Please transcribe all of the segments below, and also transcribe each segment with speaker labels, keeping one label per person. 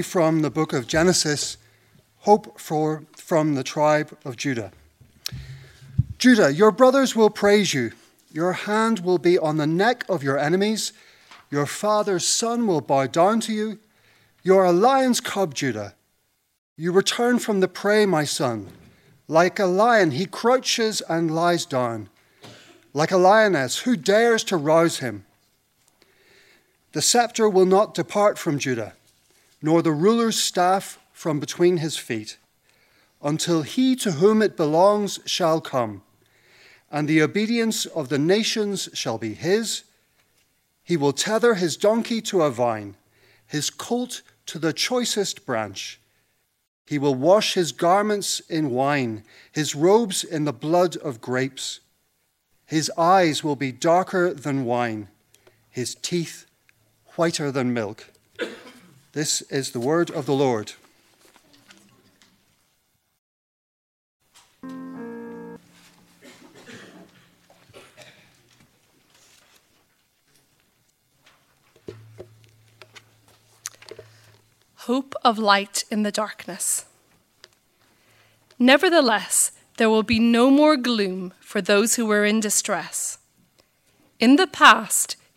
Speaker 1: from the book of Genesis, hope for from the tribe of Judah. Judah, your brothers will praise you. Your hand will be on the neck of your enemies. Your father's son will bow down to you. You are a lion's cub, Judah. You return from the prey, my son. Like a lion, he crouches and lies down. Like a lioness, who dares to rouse him? The scepter will not depart from Judah nor the ruler's staff from between his feet, until he to whom it belongs shall come, and the obedience of the nations shall be his. He will tether his donkey to a vine, his colt to the choicest branch. He will wash his garments in wine, his robes in the blood of grapes. His eyes will be darker than wine, his teeth whiter than milk. This is the word of the Lord.
Speaker 2: Hope of light in the darkness. Nevertheless, there will be no more gloom for those who were in distress. In the past,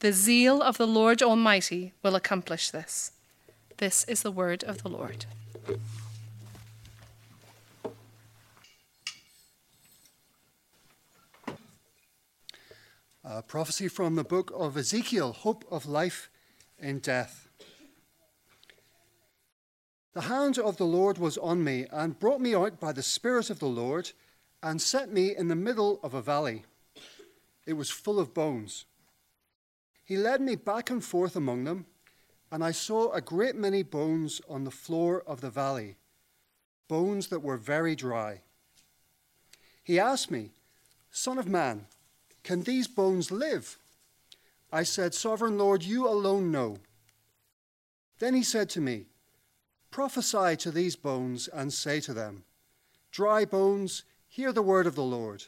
Speaker 2: The zeal of the Lord Almighty will accomplish this. This is the word of the Lord.
Speaker 1: A prophecy from the book of Ezekiel Hope of Life in Death. The hand of the Lord was on me and brought me out by the Spirit of the Lord and set me in the middle of a valley. It was full of bones. He led me back and forth among them and I saw a great many bones on the floor of the valley, bones that were very dry. He asked me, Son of man, can these bones live? I said, Sovereign Lord, you alone know. Then he said to me, Prophesy to these bones and say to them, Dry bones, hear the word of the Lord.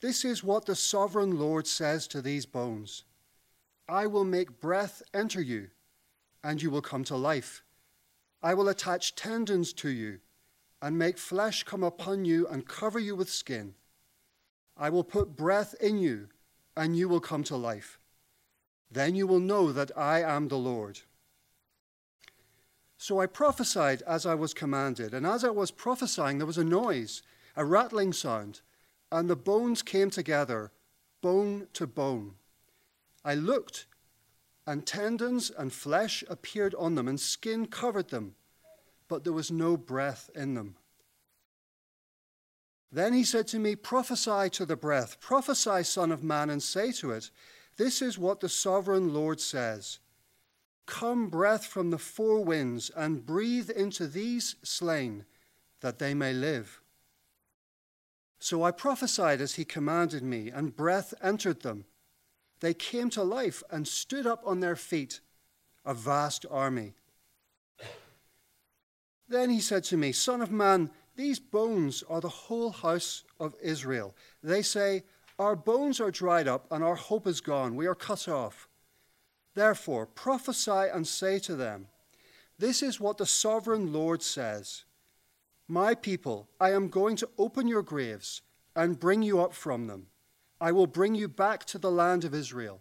Speaker 1: This is what the sovereign Lord says to these bones I will make breath enter you and you will come to life. I will attach tendons to you and make flesh come upon you and cover you with skin. I will put breath in you, and you will come to life. Then you will know that I am the Lord. So I prophesied as I was commanded, and as I was prophesying, there was a noise, a rattling sound, and the bones came together, bone to bone. I looked, and tendons and flesh appeared on them, and skin covered them, but there was no breath in them. Then he said to me, Prophesy to the breath, prophesy, Son of Man, and say to it, This is what the sovereign Lord says Come, breath from the four winds, and breathe into these slain, that they may live. So I prophesied as he commanded me, and breath entered them they came to life and stood up on their feet, a vast army. Then he said to me, Son of man, These bones are the whole house of Israel. They say, Our bones are dried up, and our hope is gone. We are cut off. Therefore, prophesy and say to them, This is what the sovereign Lord says My people, I am going to open your graves and bring you up from them. I will bring you back to the land of Israel.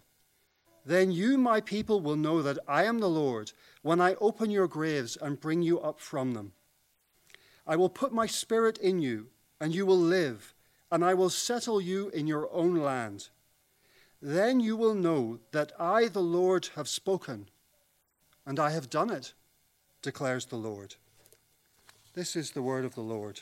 Speaker 1: Then you, my people, will know that I am the Lord when I open your graves and bring you up from them. I will put my spirit in you, and you will live, and I will settle you in your own land. Then you will know that I, the Lord, have spoken, and I have done it, declares the Lord. This is the word of the Lord.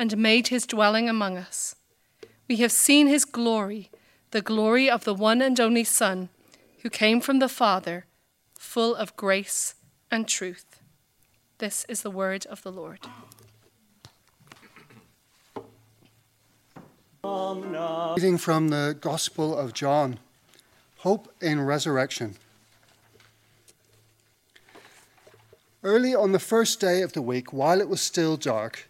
Speaker 2: and made his dwelling among us. We have seen his glory, the glory of the one and only Son, who came from the Father, full of grace and truth. This is the word of the Lord.
Speaker 1: Reading from the Gospel of John Hope in Resurrection. Early on the first day of the week, while it was still dark,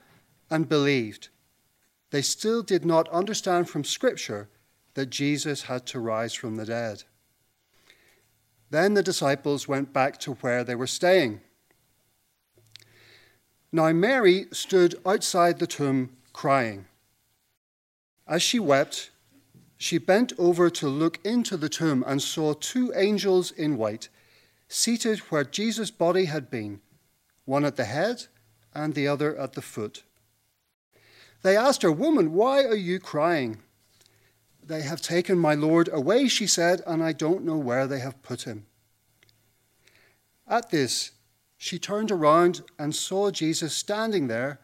Speaker 1: and believed. They still did not understand from Scripture that Jesus had to rise from the dead. Then the disciples went back to where they were staying. Now Mary stood outside the tomb crying. As she wept, she bent over to look into the tomb and saw two angels in white seated where Jesus' body had been, one at the head and the other at the foot. They asked her, Woman, why are you crying? They have taken my Lord away, she said, and I don't know where they have put him. At this, she turned around and saw Jesus standing there,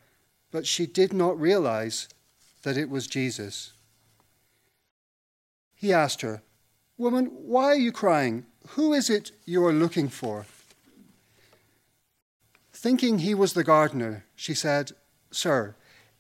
Speaker 1: but she did not realize that it was Jesus. He asked her, Woman, why are you crying? Who is it you are looking for? Thinking he was the gardener, she said, Sir,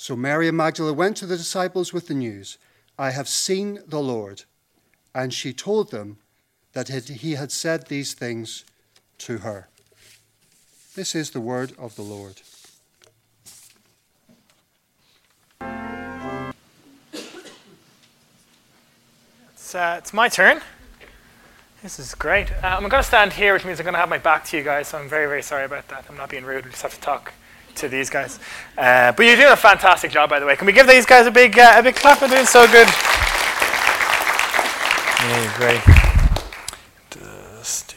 Speaker 1: So Mary and Magdalene went to the disciples with the news, I have seen the Lord. And she told them that he had said these things to her. This is the word of the Lord.
Speaker 3: It's, uh, it's my turn. This is great. Uh, I'm going to stand here, which means I'm going to have my back to you guys, so I'm very, very sorry about that. I'm not being rude, we just have to talk to these guys. Uh, but you're doing a fantastic job, by the way. Can we give these guys a big, uh, a big clap? They're doing so good. Yeah, great. Just do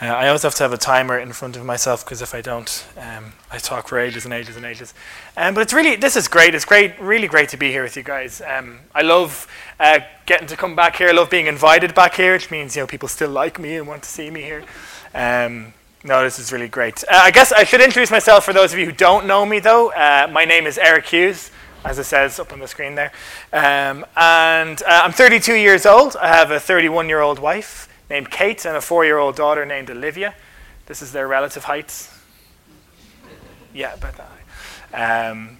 Speaker 3: Uh, I always have to have a timer in front of myself because if I don't, um, I talk for ages and ages and ages. Um, but it's really, this is great. It's great, really great to be here with you guys. Um, I love uh, getting to come back here. I love being invited back here, which means you know people still like me and want to see me here. No, this is really great. Uh, I guess I should introduce myself for those of you who don't know me, though. Uh, my name is Eric Hughes as it says up on the screen there. Um, and uh, I'm 32 years old. I have a 31 year old wife named Kate and a four year old daughter named Olivia. This is their relative heights. Yeah, about that. Um,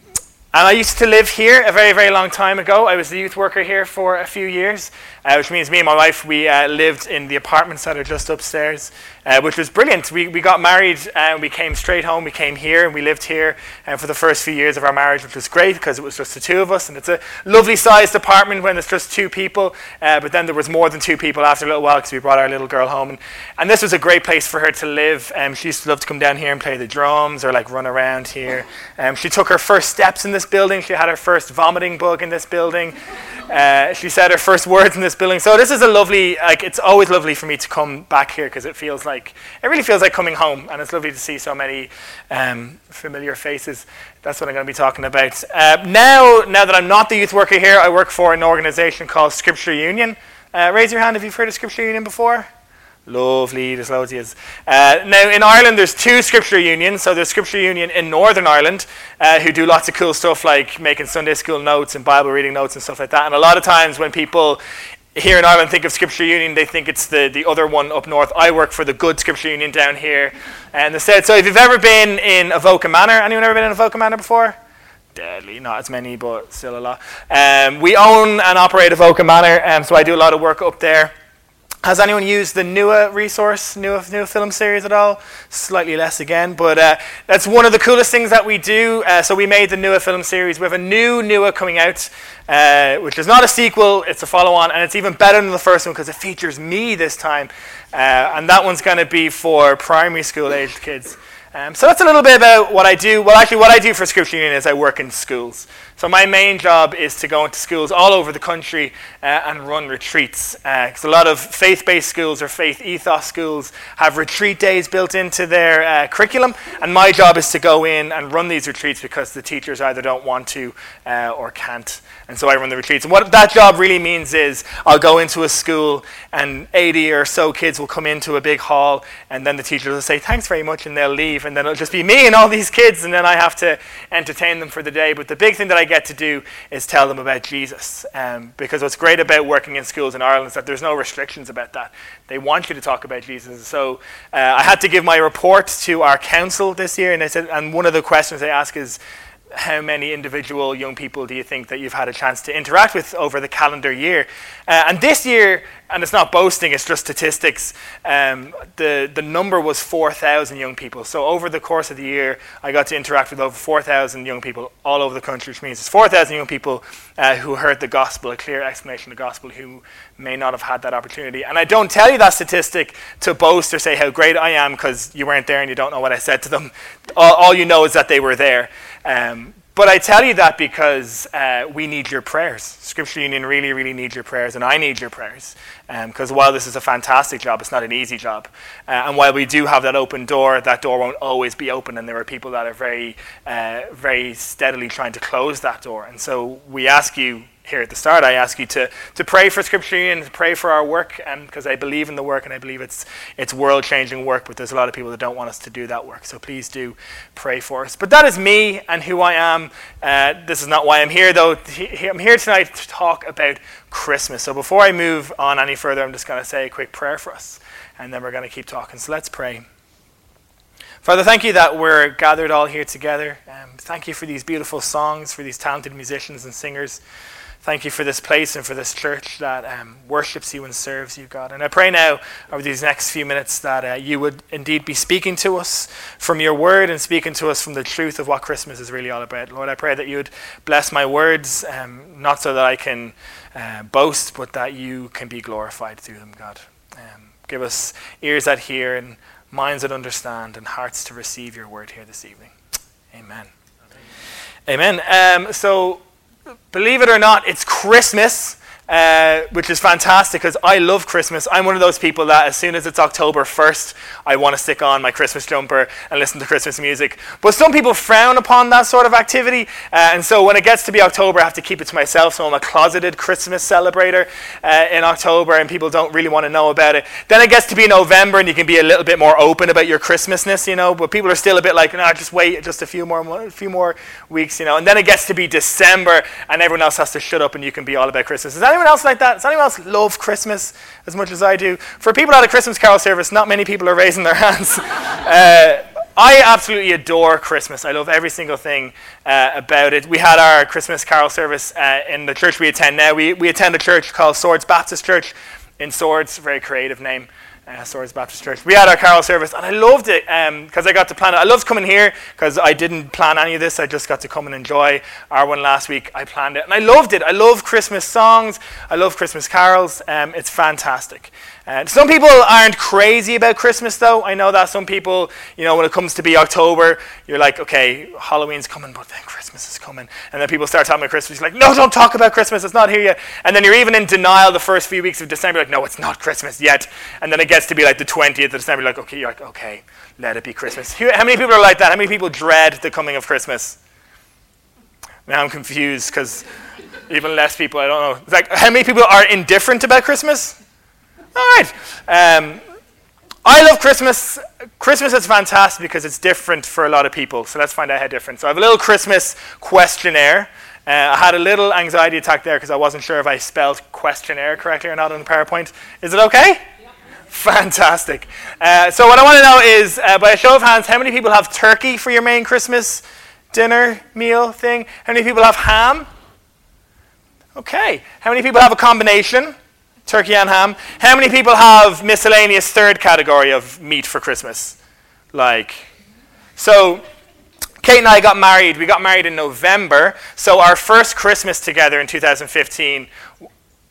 Speaker 3: and I used to live here a very, very long time ago. I was a youth worker here for a few years, uh, which means me and my wife, we uh, lived in the apartments that are just upstairs uh, which was brilliant. We, we got married and we came straight home. We came here and we lived here uh, for the first few years of our marriage, which was great because it was just the two of us. And it's a lovely sized apartment when it's just two people. Uh, but then there was more than two people after a little while because we brought our little girl home. And, and this was a great place for her to live. Um, she used to love to come down here and play the drums or like run around here. Um, she took her first steps in this building. She had her first vomiting bug in this building. Uh, she said her first words in this building. So this is a lovely, like, it's always lovely for me to come back here because it feels like, it really feels like coming home. And it's lovely to see so many um, familiar faces. That's what I'm going to be talking about. Uh, now, now that I'm not the youth worker here, I work for an organization called Scripture Union. Uh, raise your hand if you've heard of Scripture Union before. Lovely, there's loads of. Uh, now, in Ireland, there's two scripture unions. So there's Scripture Union in Northern Ireland, uh, who do lots of cool stuff like making Sunday school notes and Bible reading notes and stuff like that. And a lot of times when people here in Ireland think of Scripture Union, they think it's the, the other one up north. I work for the good Scripture Union down here and they said. So if you've ever been in Avoca Manor, anyone ever been in Avoca Manor before? Deadly, not as many, but still a lot. Um, we own and operate Avoca Manor, um, so I do a lot of work up there. Has anyone used the NUA resource, NUA film series at all? Slightly less again, but uh, that's one of the coolest things that we do. Uh, so we made the NUA film series. We have a new NUA coming out, uh, which is not a sequel, it's a follow-on, and it's even better than the first one because it features me this time. Uh, and that one's going to be for primary school-aged kids. Um, so that's a little bit about what I do. Well, actually, what I do for Scripture Union is I work in schools. So my main job is to go into schools all over the country uh, and run retreats. Because uh, a lot of faith-based schools or faith ethos schools have retreat days built into their uh, curriculum, and my job is to go in and run these retreats because the teachers either don't want to uh, or can't. And so I run the retreats. And what that job really means is I'll go into a school and 80 or so kids will come into a big hall, and then the teachers will say, Thanks very much, and they'll leave. And then it'll just be me and all these kids, and then I have to entertain them for the day. But the big thing that I get to do is tell them about Jesus. Um, because what's great about working in schools in Ireland is that there's no restrictions about that. They want you to talk about Jesus. So uh, I had to give my report to our council this year, and I said, and one of the questions they ask is, how many individual young people do you think that you've had a chance to interact with over the calendar year? Uh, and this year, and it's not boasting, it's just statistics, um, the, the number was 4,000 young people. So over the course of the year, I got to interact with over 4,000 young people all over the country, which means it's 4,000 young people uh, who heard the gospel, a clear explanation of the gospel, who may not have had that opportunity. And I don't tell you that statistic to boast or say how great I am because you weren't there and you don't know what I said to them. All, all you know is that they were there. Um, but I tell you that because uh, we need your prayers. Scripture Union really, really needs your prayers, and I need your prayers. Because um, while this is a fantastic job, it's not an easy job. Uh, and while we do have that open door, that door won't always be open, and there are people that are very, uh, very steadily trying to close that door. And so we ask you here at the start, I ask you to, to pray for Scripture Union, to pray for our work, because I believe in the work and I believe it's, it's world changing work, but there's a lot of people that don't want us to do that work. So please do pray for us. But that is me and who I am. Uh, this is not why I'm here, though. I'm here tonight to talk about Christmas. So before I move on any further, I'm just going to say a quick prayer for us, and then we're going to keep talking. So let's pray. Father, thank you that we're gathered all here together. Um, thank you for these beautiful songs, for these talented musicians and singers. Thank you for this place and for this church that um, worships you and serves you, God. And I pray now over these next few minutes that uh, you would indeed be speaking to us from your word and speaking to us from the truth of what Christmas is really all about. Lord, I pray that you would bless my words, um, not so that I can uh, boast, but that you can be glorified through them, God. Um, give us ears that hear and minds that understand, and hearts to receive your word here this evening. Amen. Amen. Um, so, believe it or not, it's Christmas. Uh, which is fantastic because I love Christmas. I'm one of those people that as soon as it's October 1st, I want to stick on my Christmas jumper and listen to Christmas music. But some people frown upon that sort of activity, uh, and so when it gets to be October, I have to keep it to myself. So I'm a closeted Christmas celebrator uh, in October, and people don't really want to know about it. Then it gets to be November, and you can be a little bit more open about your Christmasness, you know. But people are still a bit like, no, just wait just a few more, a few more weeks, you know. And then it gets to be December, and everyone else has to shut up, and you can be all about Christmas. Is that anyone else like that? Does anyone else love Christmas as much as I do? For people at a Christmas carol service, not many people are raising their hands. uh, I absolutely adore Christmas. I love every single thing uh, about it. We had our Christmas carol service uh, in the church we attend now. We, we attend a church called Swords Baptist Church in Swords, very creative name uh, Swords Baptist Church. We had our carol service, and I loved it because um, I got to plan it. I loved coming here because I didn't plan any of this. I just got to come and enjoy our one last week. I planned it, and I loved it. I love Christmas songs. I love Christmas carols. Um, it's fantastic. Uh, some people aren't crazy about Christmas, though. I know that some people, you know, when it comes to be October, you're like, okay, Halloween's coming, but then Christmas is coming. And then people start talking about Christmas. You're like, no, don't talk about Christmas. It's not here yet. And then you're even in denial the first few weeks of December. You're like, no, it's not Christmas yet. And then it gets to be like the 20th of December. You're like, okay, you're like, okay, let it be Christmas. How many people are like that? How many people dread the coming of Christmas? Now I'm confused because even less people, I don't know. It's like, how many people are indifferent about Christmas? All right. Um, I love Christmas. Christmas is fantastic because it's different for a lot of people. So let's find out how different. So I have a little Christmas questionnaire. Uh, I had a little anxiety attack there because I wasn't sure if I spelled questionnaire correctly or not on the PowerPoint. Is it okay? Fantastic. Uh, so what I want to know is, uh, by a show of hands, how many people have turkey for your main Christmas dinner meal thing? How many people have ham? Okay. How many people have a combination? Turkey and ham. How many people have miscellaneous third category of meat for Christmas? Like, so Kate and I got married. We got married in November. So our first Christmas together in 2015,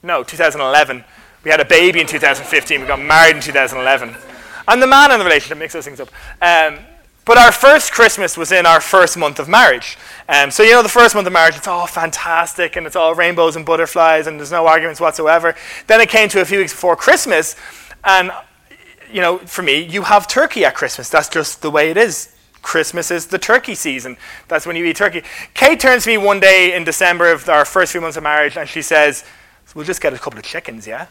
Speaker 3: no, 2011. We had a baby in 2015. We got married in 2011. I'm the man in the relationship, mix those things up. Um, but our first Christmas was in our first month of marriage. Um, so, you know, the first month of marriage, it's all fantastic and it's all rainbows and butterflies and there's no arguments whatsoever. Then it came to a few weeks before Christmas, and, you know, for me, you have turkey at Christmas. That's just the way it is. Christmas is the turkey season. That's when you eat turkey. Kate turns to me one day in December of our first few months of marriage and she says, We'll just get a couple of chickens, yeah?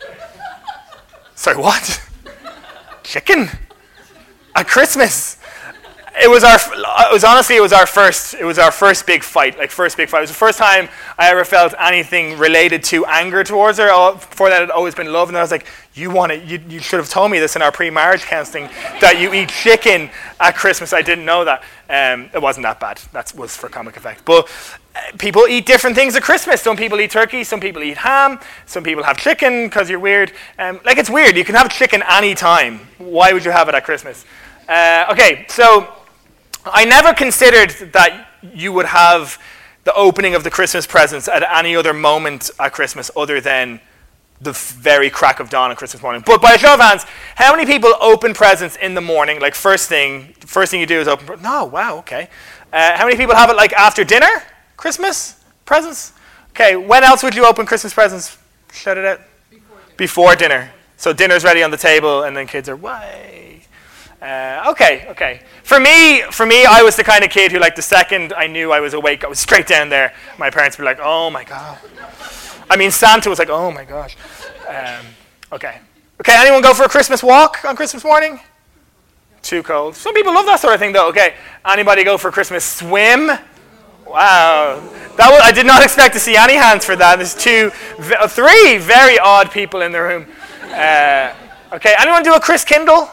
Speaker 3: Sorry, what? Chicken? At Christmas. It was our. It was honestly. It was our first. It was our first big fight. Like first big fight. It was the first time I ever felt anything related to anger towards her. Before that, it had always been love. And I was like, "You want it? You, you should have told me this in our pre-marriage counseling that you eat chicken at Christmas. I didn't know that. Um, it wasn't that bad. That was for comic effect. But uh, people eat different things at Christmas. Some people eat turkey. Some people eat ham. Some people have chicken because you're weird. Um, like it's weird. You can have chicken any time. Why would you have it at Christmas? Uh, okay, so I never considered that you would have the opening of the Christmas presents at any other moment at Christmas other than the very crack of dawn on Christmas morning. But by a show of hands, how many people open presents in the morning? Like first thing, first thing you do is open. No, wow, okay. Uh, how many people have it like after dinner? Christmas presents. Okay, when else would you open Christmas presents? Shout it out. Before dinner. Before dinner. So dinner's ready on the table, and then kids are way. Uh, okay, okay. For me, for me, I was the kind of kid who, like, the second I knew I was awake, I was straight down there. My parents were like, "Oh my god." I mean, Santa was like, "Oh my gosh." Um, okay, okay. Anyone go for a Christmas walk on Christmas morning? Too cold. Some people love that sort of thing, though. Okay. Anybody go for a Christmas swim? Wow, that was, I did not expect to see any hands for that. There's two, three very odd people in the room. Uh, okay, anyone do a Christkindl?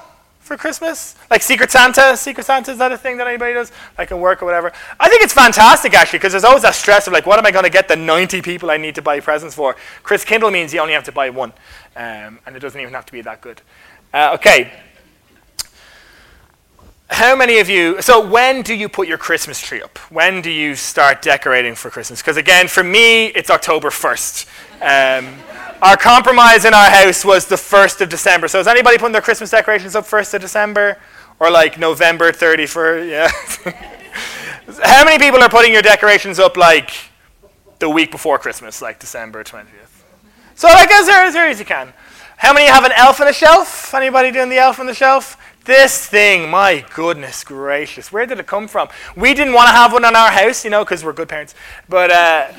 Speaker 3: For Christmas? Like Secret Santa? Secret Santa, is that a thing that anybody does? Like in work or whatever? I think it's fantastic actually because there's always that stress of like, what am I going to get the 90 people I need to buy presents for? Chris Kindle means you only have to buy one. Um, and it doesn't even have to be that good. Uh, okay. How many of you, so when do you put your Christmas tree up? When do you start decorating for Christmas? Because again, for me, it's October 1st. Um, our compromise in our house was the 1st of December. So is anybody putting their Christmas decorations up 1st of December? Or like November 31st? Yeah. How many people are putting your decorations up like the week before Christmas, like December 20th? So like as early, as you can. How many have an elf on the shelf? Anybody doing the elf on the shelf? This thing, my goodness gracious, where did it come from? We didn't want to have one in our house, you know, because we're good parents. But uh,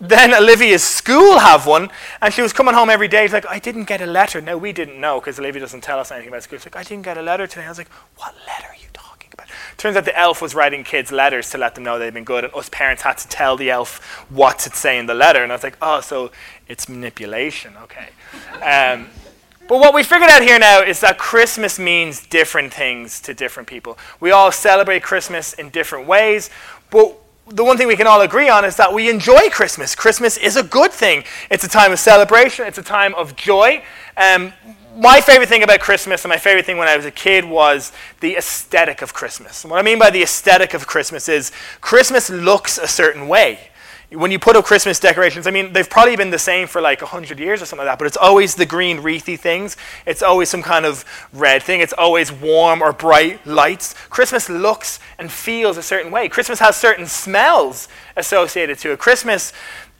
Speaker 3: then Olivia's school have one, and she was coming home every day. She's like, I didn't get a letter. Now, we didn't know because Olivia doesn't tell us anything about school. She's like, I didn't get a letter today. I was like, what letter are you talking about? Turns out the elf was writing kids letters to let them know they'd been good, and us parents had to tell the elf what to say in the letter. And I was like, oh, so it's manipulation. Okay. Um, but what we figured out here now is that Christmas means different things to different people. We all celebrate Christmas in different ways, but the one thing we can all agree on is that we enjoy Christmas. Christmas is a good thing. It's a time of celebration, it's a time of joy. Um, my favorite thing about Christmas and my favorite thing when I was a kid was the aesthetic of Christmas. And what I mean by the aesthetic of Christmas is Christmas looks a certain way when you put up Christmas decorations, I mean, they've probably been the same for like 100 years or something like that, but it's always the green wreathy things. It's always some kind of red thing. It's always warm or bright lights. Christmas looks and feels a certain way. Christmas has certain smells associated to it. Christmas,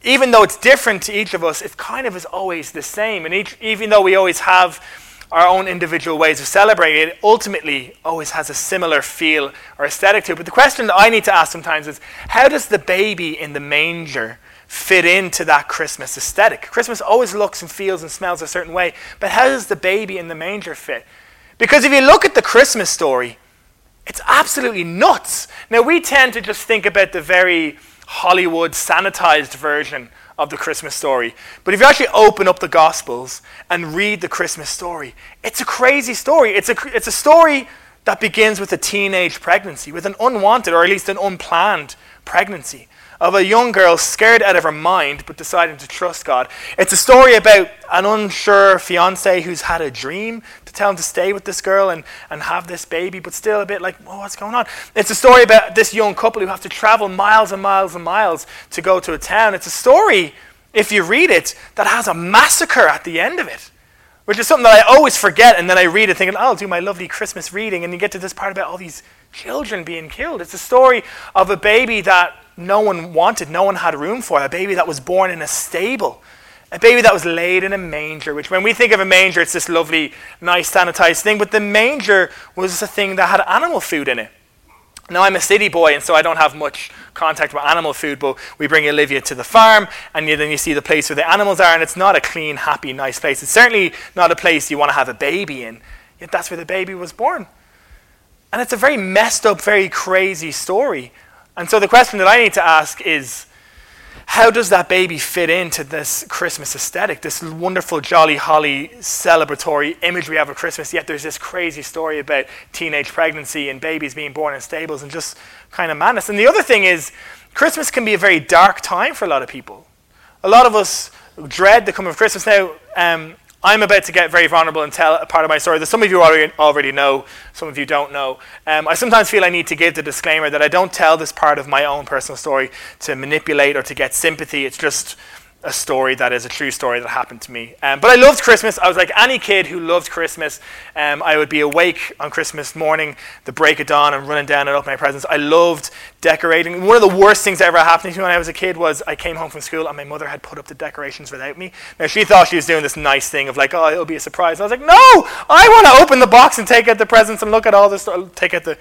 Speaker 3: even though it's different to each of us, it kind of is always the same. And each, even though we always have our own individual ways of celebrating it ultimately always has a similar feel or aesthetic to it. But the question that I need to ask sometimes is how does the baby in the manger fit into that Christmas aesthetic? Christmas always looks and feels and smells a certain way, but how does the baby in the manger fit? Because if you look at the Christmas story, it's absolutely nuts. Now, we tend to just think about the very Hollywood sanitized version of the Christmas story. But if you actually open up the Gospels and read the Christmas story, it's a crazy story. It's a, it's a story that begins with a teenage pregnancy, with an unwanted or at least an unplanned pregnancy of a young girl scared out of her mind but deciding to trust God. It's a story about an unsure fiance who's had a dream to tell him to stay with this girl and, and have this baby, but still a bit like, oh, what's going on? It's a story about this young couple who have to travel miles and miles and miles to go to a town. It's a story, if you read it, that has a massacre at the end of it. Which is something that I always forget, and then I read it thinking, oh, I'll do my lovely Christmas reading, and you get to this part about all these children being killed. It's a story of a baby that no one wanted, no one had room for, a baby that was born in a stable, a baby that was laid in a manger, which when we think of a manger, it's this lovely, nice, sanitized thing, but the manger was a thing that had animal food in it. Now, I'm a city boy, and so I don't have much contact with animal food, but we bring Olivia to the farm, and then you see the place where the animals are, and it's not a clean, happy, nice place. It's certainly not a place you want to have a baby in, yet that's where the baby was born. And it's a very messed up, very crazy story. And so the question that I need to ask is how does that baby fit into this Christmas aesthetic, this wonderful, jolly, holly, celebratory image we have of Christmas? Yet there's this crazy story about teenage pregnancy and babies being born in stables and just kind of madness. And the other thing is, Christmas can be a very dark time for a lot of people. A lot of us dread the coming of Christmas. Now, um, I'm about to get very vulnerable and tell a part of my story that some of you already, already know, some of you don't know. Um, I sometimes feel I need to give the disclaimer that I don't tell this part of my own personal story to manipulate or to get sympathy. It's just a story that is a true story that happened to me. Um, but I loved Christmas. I was like any kid who loved Christmas. Um, I would be awake on Christmas morning, the break of dawn, and running down and opening my presents. I loved decorating. One of the worst things that ever happened to me when I was a kid was I came home from school and my mother had put up the decorations without me. Now she thought she was doing this nice thing of like, oh, it'll be a surprise. And I was like, no, I want to open the box and take out the presents and look at all this. Take out the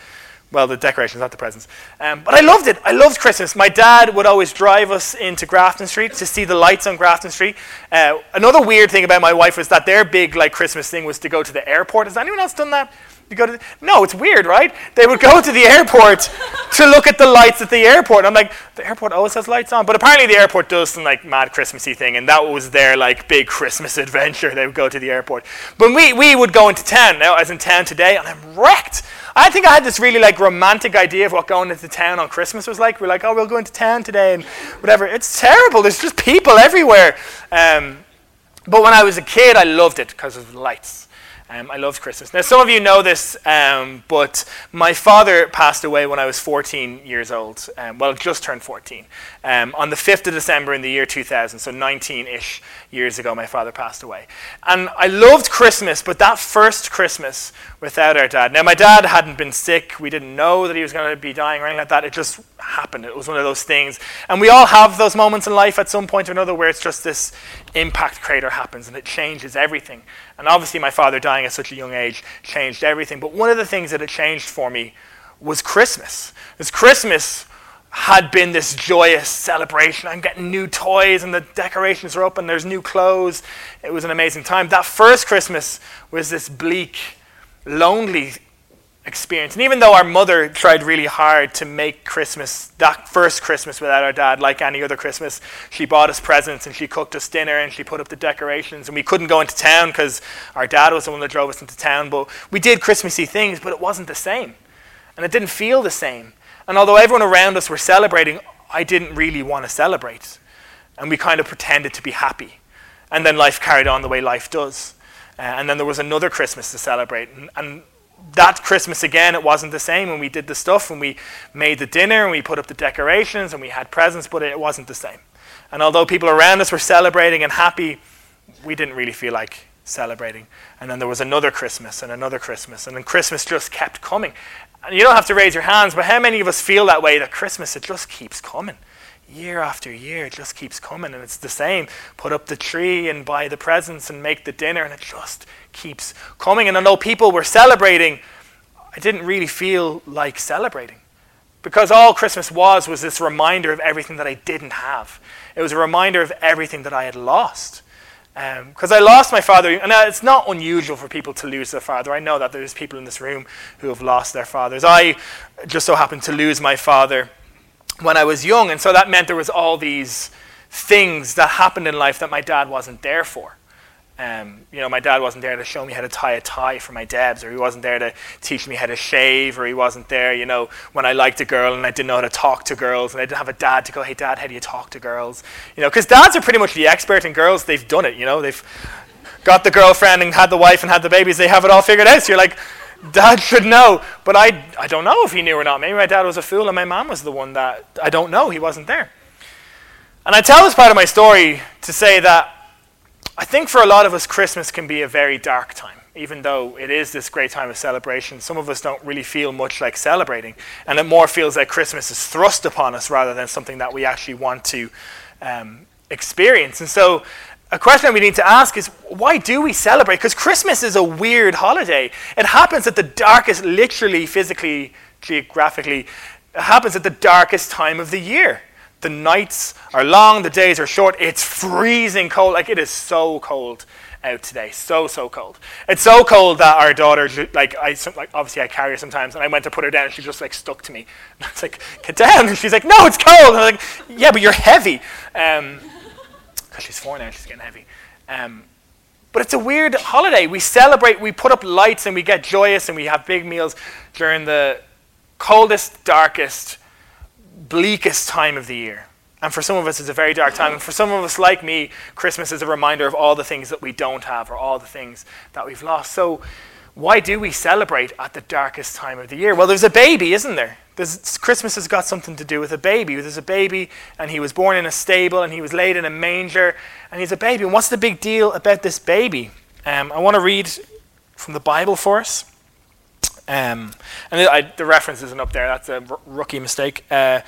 Speaker 3: well, the decorations, not the presents. Um, but I loved it. I loved Christmas. My dad would always drive us into Grafton Street to see the lights on Grafton Street. Uh, another weird thing about my wife was that their big like Christmas thing was to go to the airport. Has anyone else done that? You go to the, no, it's weird, right? They would go to the airport to look at the lights at the airport. I'm like, the airport always has lights on, but apparently the airport does some like mad Christmassy thing, and that was their like big Christmas adventure. They would go to the airport, but we we would go into town. Now as in town today, and I'm wrecked. I think I had this really like romantic idea of what going into town on Christmas was like. We're like, oh, we'll go into town today and whatever. It's terrible. There's just people everywhere. Um, but when I was a kid, I loved it because of the lights. Um, I loved Christmas. Now, some of you know this, um, but my father passed away when I was 14 years old. Um, well, just turned 14. Um, on the 5th of December in the year 2000, so 19 ish years ago, my father passed away. And I loved Christmas, but that first Christmas without our dad. Now, my dad hadn't been sick. We didn't know that he was going to be dying or anything like that. It just happened. It was one of those things. And we all have those moments in life at some point or another where it's just this impact crater happens and it changes everything. And obviously, my father dying at such a young age changed everything. But one of the things that it changed for me was Christmas. Because Christmas had been this joyous celebration. I'm getting new toys and the decorations are up and there's new clothes. It was an amazing time. That first Christmas was this bleak, lonely experience. And even though our mother tried really hard to make Christmas, that first Christmas without our dad, like any other Christmas, she bought us presents and she cooked us dinner and she put up the decorations. And we couldn't go into town because our dad was the one that drove us into town. But we did Christmassy things, but it wasn't the same. And it didn't feel the same. And although everyone around us were celebrating, I didn't really want to celebrate. And we kind of pretended to be happy. And then life carried on the way life does. Uh, and then there was another Christmas to celebrate. And, and that Christmas again, it wasn't the same when we did the stuff and we made the dinner and we put up the decorations and we had presents, but it wasn't the same. And although people around us were celebrating and happy, we didn't really feel like celebrating. And then there was another Christmas and another Christmas, and then Christmas just kept coming. And you don't have to raise your hands, but how many of us feel that way that Christmas, it just keeps coming? Year after year, it just keeps coming, and it's the same. Put up the tree and buy the presents and make the dinner, and it just keeps coming. And although people were celebrating, I didn't really feel like celebrating. Because all Christmas was was this reminder of everything that I didn't have. It was a reminder of everything that I had lost. Because um, I lost my father, and it's not unusual for people to lose their father. I know that there's people in this room who have lost their fathers. I just so happened to lose my father when I was young, and so that meant there was all these things that happened in life that my dad wasn't there for. Um, you know, my dad wasn't there to show me how to tie a tie for my debs, or he wasn't there to teach me how to shave, or he wasn't there, you know, when I liked a girl and I didn't know how to talk to girls, and I didn't have a dad to go, hey, dad, how do you talk to girls? You know, because dads are pretty much the expert in girls. They've done it, you know, they've got the girlfriend and had the wife and had the babies. They have it all figured out. So you're like, dad should know. But I, I don't know if he knew or not. Maybe my dad was a fool and my mom was the one that I don't know. He wasn't there. And I tell this part of my story to say that I think for a lot of us, Christmas can be a very dark time. Even though it is this great time of celebration, some of us don't really feel much like celebrating. And it more feels like Christmas is thrust upon us rather than something that we actually want to um, experience. And so, a question we need to ask is why do we celebrate? Because Christmas is a weird holiday. It happens at the darkest, literally, physically, geographically, it happens at the darkest time of the year. The nights are long, the days are short. It's freezing cold. Like it is so cold out today. So so cold. It's so cold that our daughter, like I, like obviously I carry her sometimes, and I went to put her down, and she just like stuck to me. And I was like, "Get down!" And she's like, "No, it's cold." And I'm like, "Yeah, but you're heavy." Um, because she's four now, she's getting heavy. Um, but it's a weird holiday. We celebrate, we put up lights, and we get joyous, and we have big meals during the coldest, darkest bleakest time of the year. And for some of us, it's a very dark time. And for some of us, like me, Christmas is a reminder of all the things that we don't have or all the things that we've lost. So, why do we celebrate at the darkest time of the year? Well, there's a baby, isn't there? This, Christmas has got something to do with a baby. There's a baby, and he was born in a stable, and he was laid in a manger, and he's a baby. And what's the big deal about this baby? Um, I want to read from the Bible for us. Um, and I, the reference isn't up there. That's a r- rookie mistake. Uh,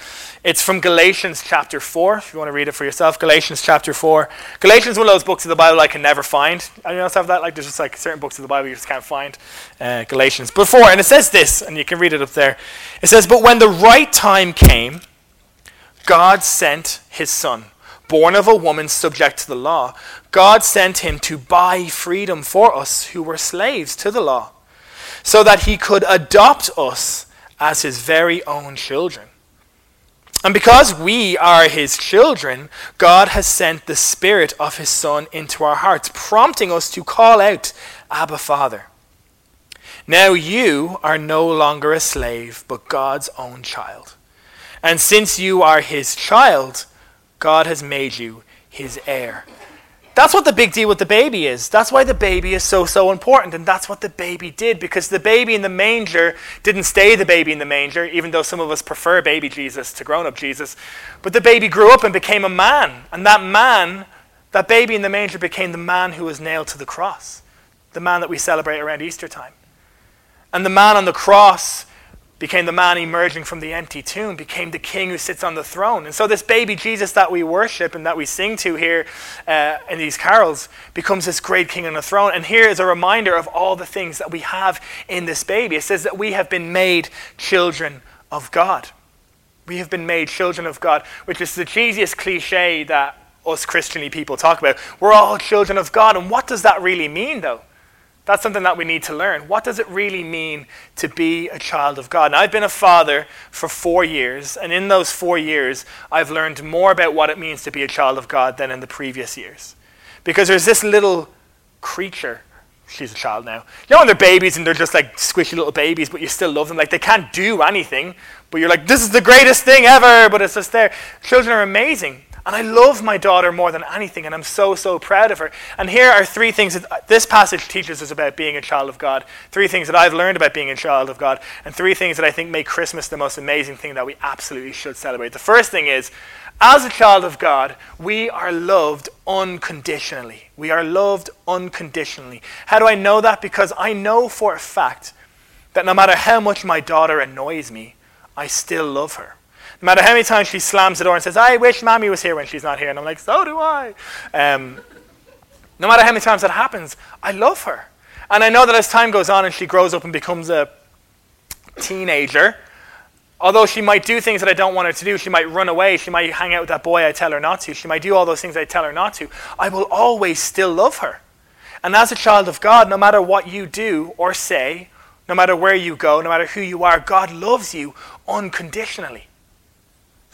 Speaker 3: it's from Galatians chapter 4, if you want to read it for yourself. Galatians chapter 4. Galatians is one of those books of the Bible I can never find. Anyone else have that? Like, there's just like certain books of the Bible you just can't find. Uh, Galatians. four, and it says this, and you can read it up there. It says, But when the right time came, God sent his son, born of a woman subject to the law. God sent him to buy freedom for us who were slaves to the law so that he could adopt us as his very own children. And because we are his children, God has sent the Spirit of his Son into our hearts, prompting us to call out, Abba, Father. Now you are no longer a slave, but God's own child. And since you are his child, God has made you his heir. That's what the big deal with the baby is. That's why the baby is so, so important. And that's what the baby did because the baby in the manger didn't stay the baby in the manger, even though some of us prefer baby Jesus to grown up Jesus. But the baby grew up and became a man. And that man, that baby in the manger, became the man who was nailed to the cross, the man that we celebrate around Easter time. And the man on the cross became the man emerging from the empty tomb, became the king who sits on the throne. And so, this baby Jesus that we worship and that we sing to here uh, in these carols becomes this great king on the throne. And here is a reminder of all the things that we have in this baby. It says that we have been made children of God. We have been made children of God, which is the cheesiest cliche that us Christianly people talk about. We're all children of God. And what does that really mean, though? That's something that we need to learn. What does it really mean to be a child of God? Now, I've been a father for four years, and in those four years, I've learned more about what it means to be a child of God than in the previous years. Because there's this little creature. She's a child now. You know when they're babies and they're just like squishy little babies, but you still love them? Like they can't do anything, but you're like, this is the greatest thing ever, but it's just there. Children are amazing. And I love my daughter more than anything, and I'm so, so proud of her. And here are three things that uh, this passage teaches us about being a child of God. Three things that I've learned about being a child of God, and three things that I think make Christmas the most amazing thing that we absolutely should celebrate. The first thing is, as a child of God, we are loved unconditionally. We are loved unconditionally. How do I know that? Because I know for a fact that no matter how much my daughter annoys me, I still love her. No matter how many times she slams the door and says, I wish mommy was here when she's not here. And I'm like, so do I. Um, no matter how many times that happens, I love her. And I know that as time goes on and she grows up and becomes a teenager, although she might do things that I don't want her to do, she might run away, she might hang out with that boy I tell her not to, she might do all those things I tell her not to, I will always still love her. And as a child of God, no matter what you do or say, no matter where you go, no matter who you are, God loves you unconditionally.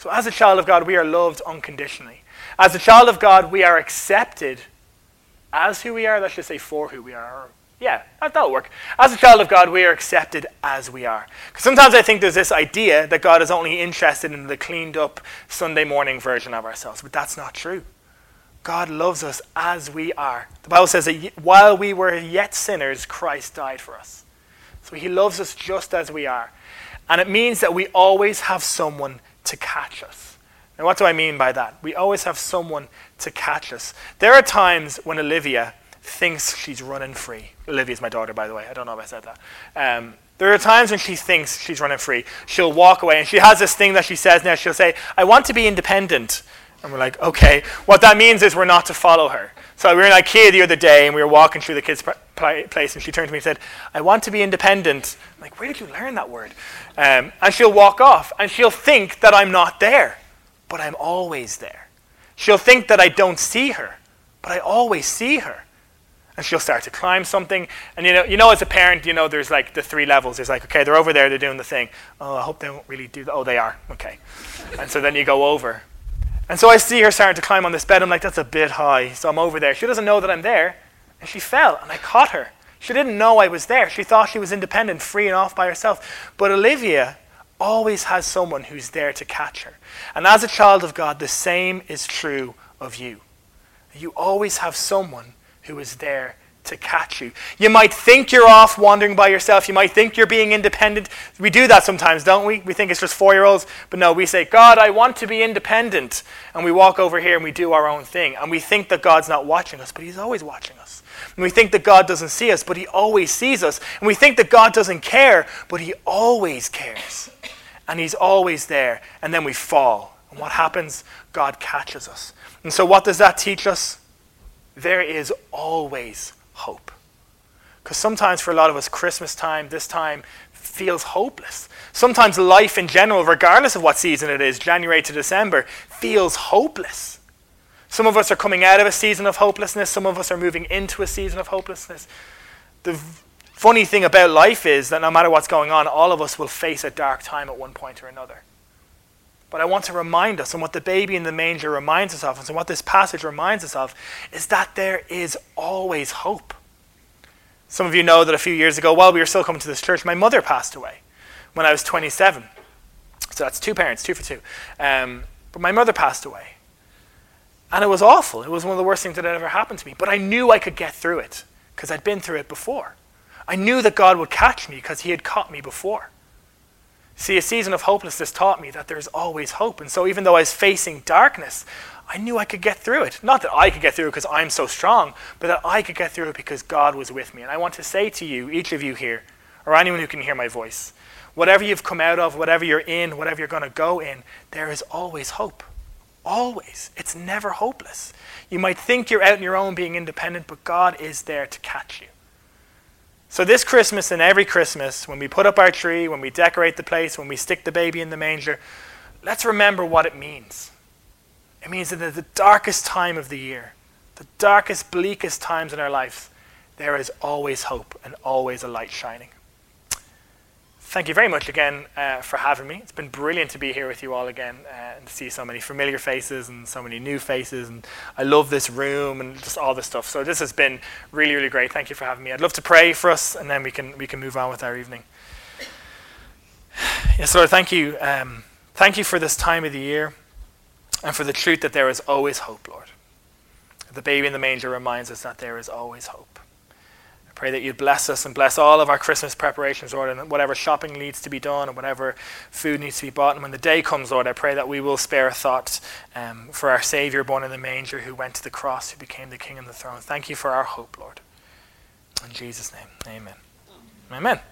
Speaker 3: So, as a child of God, we are loved unconditionally. As a child of God, we are accepted as who we are. Let's just say for who we are. Yeah, that'll work. As a child of God, we are accepted as we are. Because sometimes I think there's this idea that God is only interested in the cleaned up Sunday morning version of ourselves, but that's not true. God loves us as we are. The Bible says that while we were yet sinners, Christ died for us. So he loves us just as we are. And it means that we always have someone to catch us. Now, what do I mean by that? We always have someone to catch us. There are times when Olivia thinks she's running free. Olivia's my daughter, by the way. I don't know if I said that. Um, there are times when she thinks she's running free. She'll walk away, and she has this thing that she says now. She'll say, I want to be independent. And we're like, okay. What that means is we're not to follow her. So we were in IKEA the other day, and we were walking through the kids' place, and she turned to me and said, I want to be independent. I'm like, where did you learn that word? Um, and she'll walk off, and she'll think that I'm not there, but I'm always there. She'll think that I don't see her, but I always see her. And she'll start to climb something. And you know, you know, as a parent, you know, there's like the three levels. There's like, okay, they're over there, they're doing the thing. Oh, I hope they won't really do that. Oh, they are. Okay. and so then you go over. And so I see her starting to climb on this bed. I'm like, that's a bit high. So I'm over there. She doesn't know that I'm there. And she fell, and I caught her. She didn't know I was there. She thought she was independent, free and off by herself. But Olivia always has someone who's there to catch her. And as a child of God, the same is true of you. You always have someone who is there to catch you. You might think you're off wandering by yourself. You might think you're being independent. We do that sometimes, don't we? We think it's just four year olds. But no, we say, God, I want to be independent. And we walk over here and we do our own thing. And we think that God's not watching us, but He's always watching us. And we think that God doesn't see us, but He always sees us. And we think that God doesn't care, but He always cares. And He's always there. And then we fall. And what happens? God catches us. And so, what does that teach us? There is always hope. Because sometimes for a lot of us, Christmas time, this time, feels hopeless. Sometimes life in general, regardless of what season it is, January to December, feels hopeless. Some of us are coming out of a season of hopelessness, some of us are moving into a season of hopelessness. The funny thing about life is that no matter what's going on, all of us will face a dark time at one point or another. But I want to remind us, and what the baby in the manger reminds us of, and what this passage reminds us of, is that there is always hope. Some of you know that a few years ago, while we were still coming to this church, my mother passed away when I was 27. So that's two parents, two for two. Um, but my mother passed away. And it was awful. It was one of the worst things that had ever happened to me. But I knew I could get through it because I'd been through it before. I knew that God would catch me because He had caught me before. See, a season of hopelessness taught me that there's always hope. And so, even though I was facing darkness, I knew I could get through it. Not that I could get through it because I'm so strong, but that I could get through it because God was with me. And I want to say to you, each of you here, or anyone who can hear my voice, whatever you've come out of, whatever you're in, whatever you're going to go in, there is always hope. Always. It's never hopeless. You might think you're out on your own being independent, but God is there to catch you. So, this Christmas and every Christmas, when we put up our tree, when we decorate the place, when we stick the baby in the manger, let's remember what it means. It means that at the darkest time of the year, the darkest, bleakest times in our lives, there is always hope and always a light shining thank you very much again uh, for having me. It's been brilliant to be here with you all again uh, and to see so many familiar faces and so many new faces. And I love this room and just all this stuff. So this has been really, really great. Thank you for having me. I'd love to pray for us, and then we can we can move on with our evening. Yes, Lord, thank you. Um, thank you for this time of the year, and for the truth that there is always hope, Lord. The baby in the manger reminds us that there is always hope. Pray that you'd bless us and bless all of our Christmas preparations, Lord, and whatever shopping needs to be done and whatever food needs to be bought. And when the day comes, Lord, I pray that we will spare a thought um, for our Savior born in the manger who went to the cross, who became the King on the throne. Thank you for our hope, Lord. In Jesus' name, amen. Amen.
Speaker 2: hope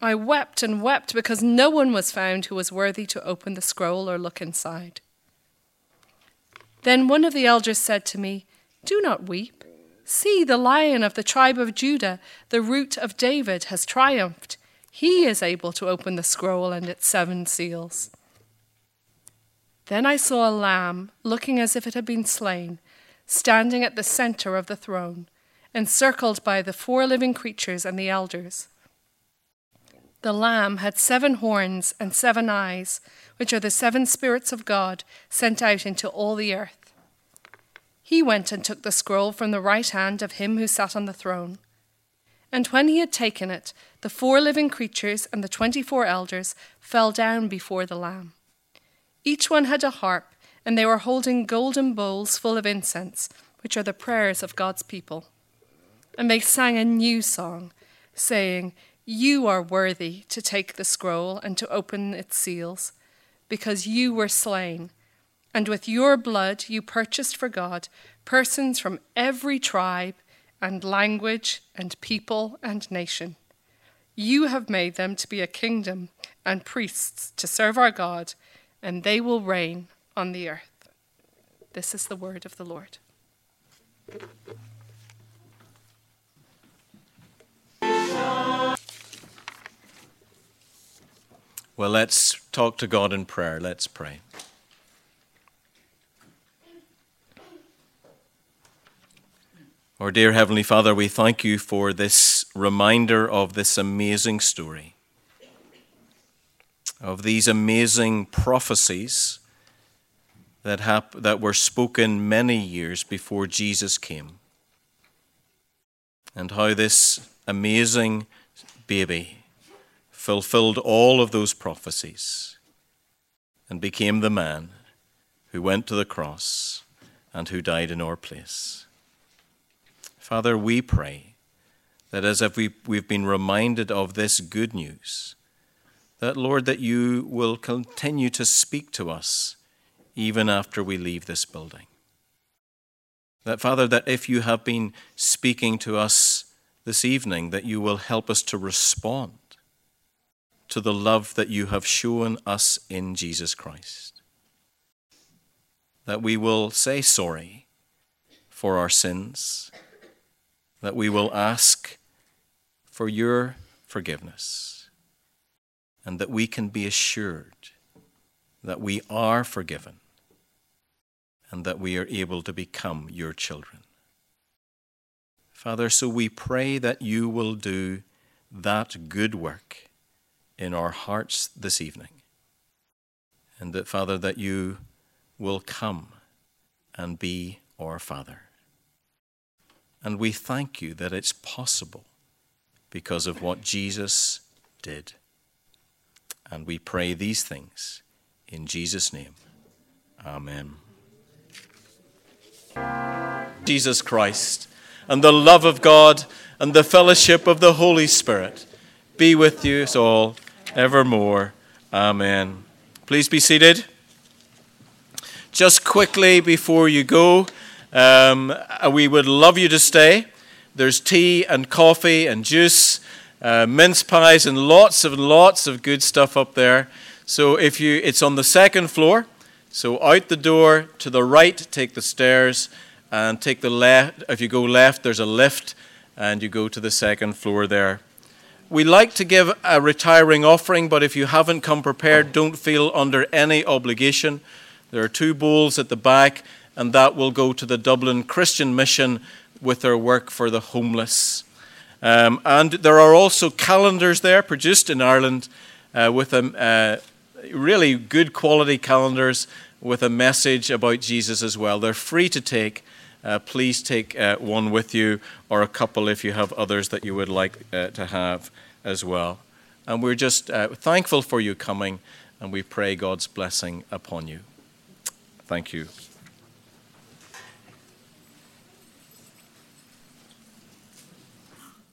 Speaker 2: I wept and wept because no one was found who was worthy to open the scroll or look inside. Then one of the elders said to me, Do not weep. See, the lion of the tribe of Judah, the root of David, has triumphed. He is able to open the scroll and its seven seals. Then I saw a lamb, looking as if it had been slain, standing at the center of the throne, encircled by the four living creatures and the elders. The Lamb had seven horns and seven eyes, which are the seven spirits of God sent out into all the earth. He went and took the scroll from the right hand of him who sat on the throne. And when he had taken it, the four living creatures and the twenty four elders fell down before the Lamb. Each one had a harp, and they were holding golden bowls full of incense, which are the prayers of God's people. And they sang a new song, saying, you are worthy to take the scroll and to open its seals, because you were slain, and with your blood you purchased for God persons from every tribe and language and people and nation. You have made them to be a kingdom and priests to serve our God, and they will reign on the earth. This is the word of the Lord.
Speaker 4: Well, let's talk to God in prayer. Let's pray. Our dear Heavenly Father, we thank you for this reminder of this amazing story, of these amazing prophecies that, hap- that were spoken many years before Jesus came, and how this amazing baby fulfilled all of those prophecies and became the man who went to the cross and who died in our place. Father, we pray that as if we, we've been reminded of this good news, that, Lord, that you will continue to speak to us even after we leave this building. That, Father, that if you have been speaking to us this evening, that you will help us to respond to the love that you have shown us in Jesus Christ. That we will say sorry for our sins that we will ask for your forgiveness and that we can be assured that we are forgiven and that we are able to become your children. Father, so we pray that you will do that good work in our hearts this evening. And that, Father, that you will come and be our Father. And we thank you that it's possible because of what Jesus did. And we pray these things in Jesus' name. Amen. Jesus Christ, and the love of God, and the fellowship of the Holy Spirit be with you all evermore. Amen. Please be seated. Just quickly before you go, um, uh, we would love you to stay. There's tea and coffee and juice, uh, mince pies, and lots and lots of good stuff up there. So if you, it's on the second floor. So out the door to the right, take the stairs, and take the left. If you go left, there's a lift, and you go to the second floor there. We like to give a retiring offering, but if you haven't come prepared, don't feel under any obligation. There are two bowls at the back and that will go to the Dublin Christian Mission with their work for the homeless. Um, and there are also calendars there produced in Ireland uh, with a, uh, really good quality calendars with a message about Jesus as well. They're free to take. Uh, please take uh, one with you or a couple if you have others that you would like uh, to have as well. And we're just uh, thankful for you coming and we pray God's blessing upon you. Thank you.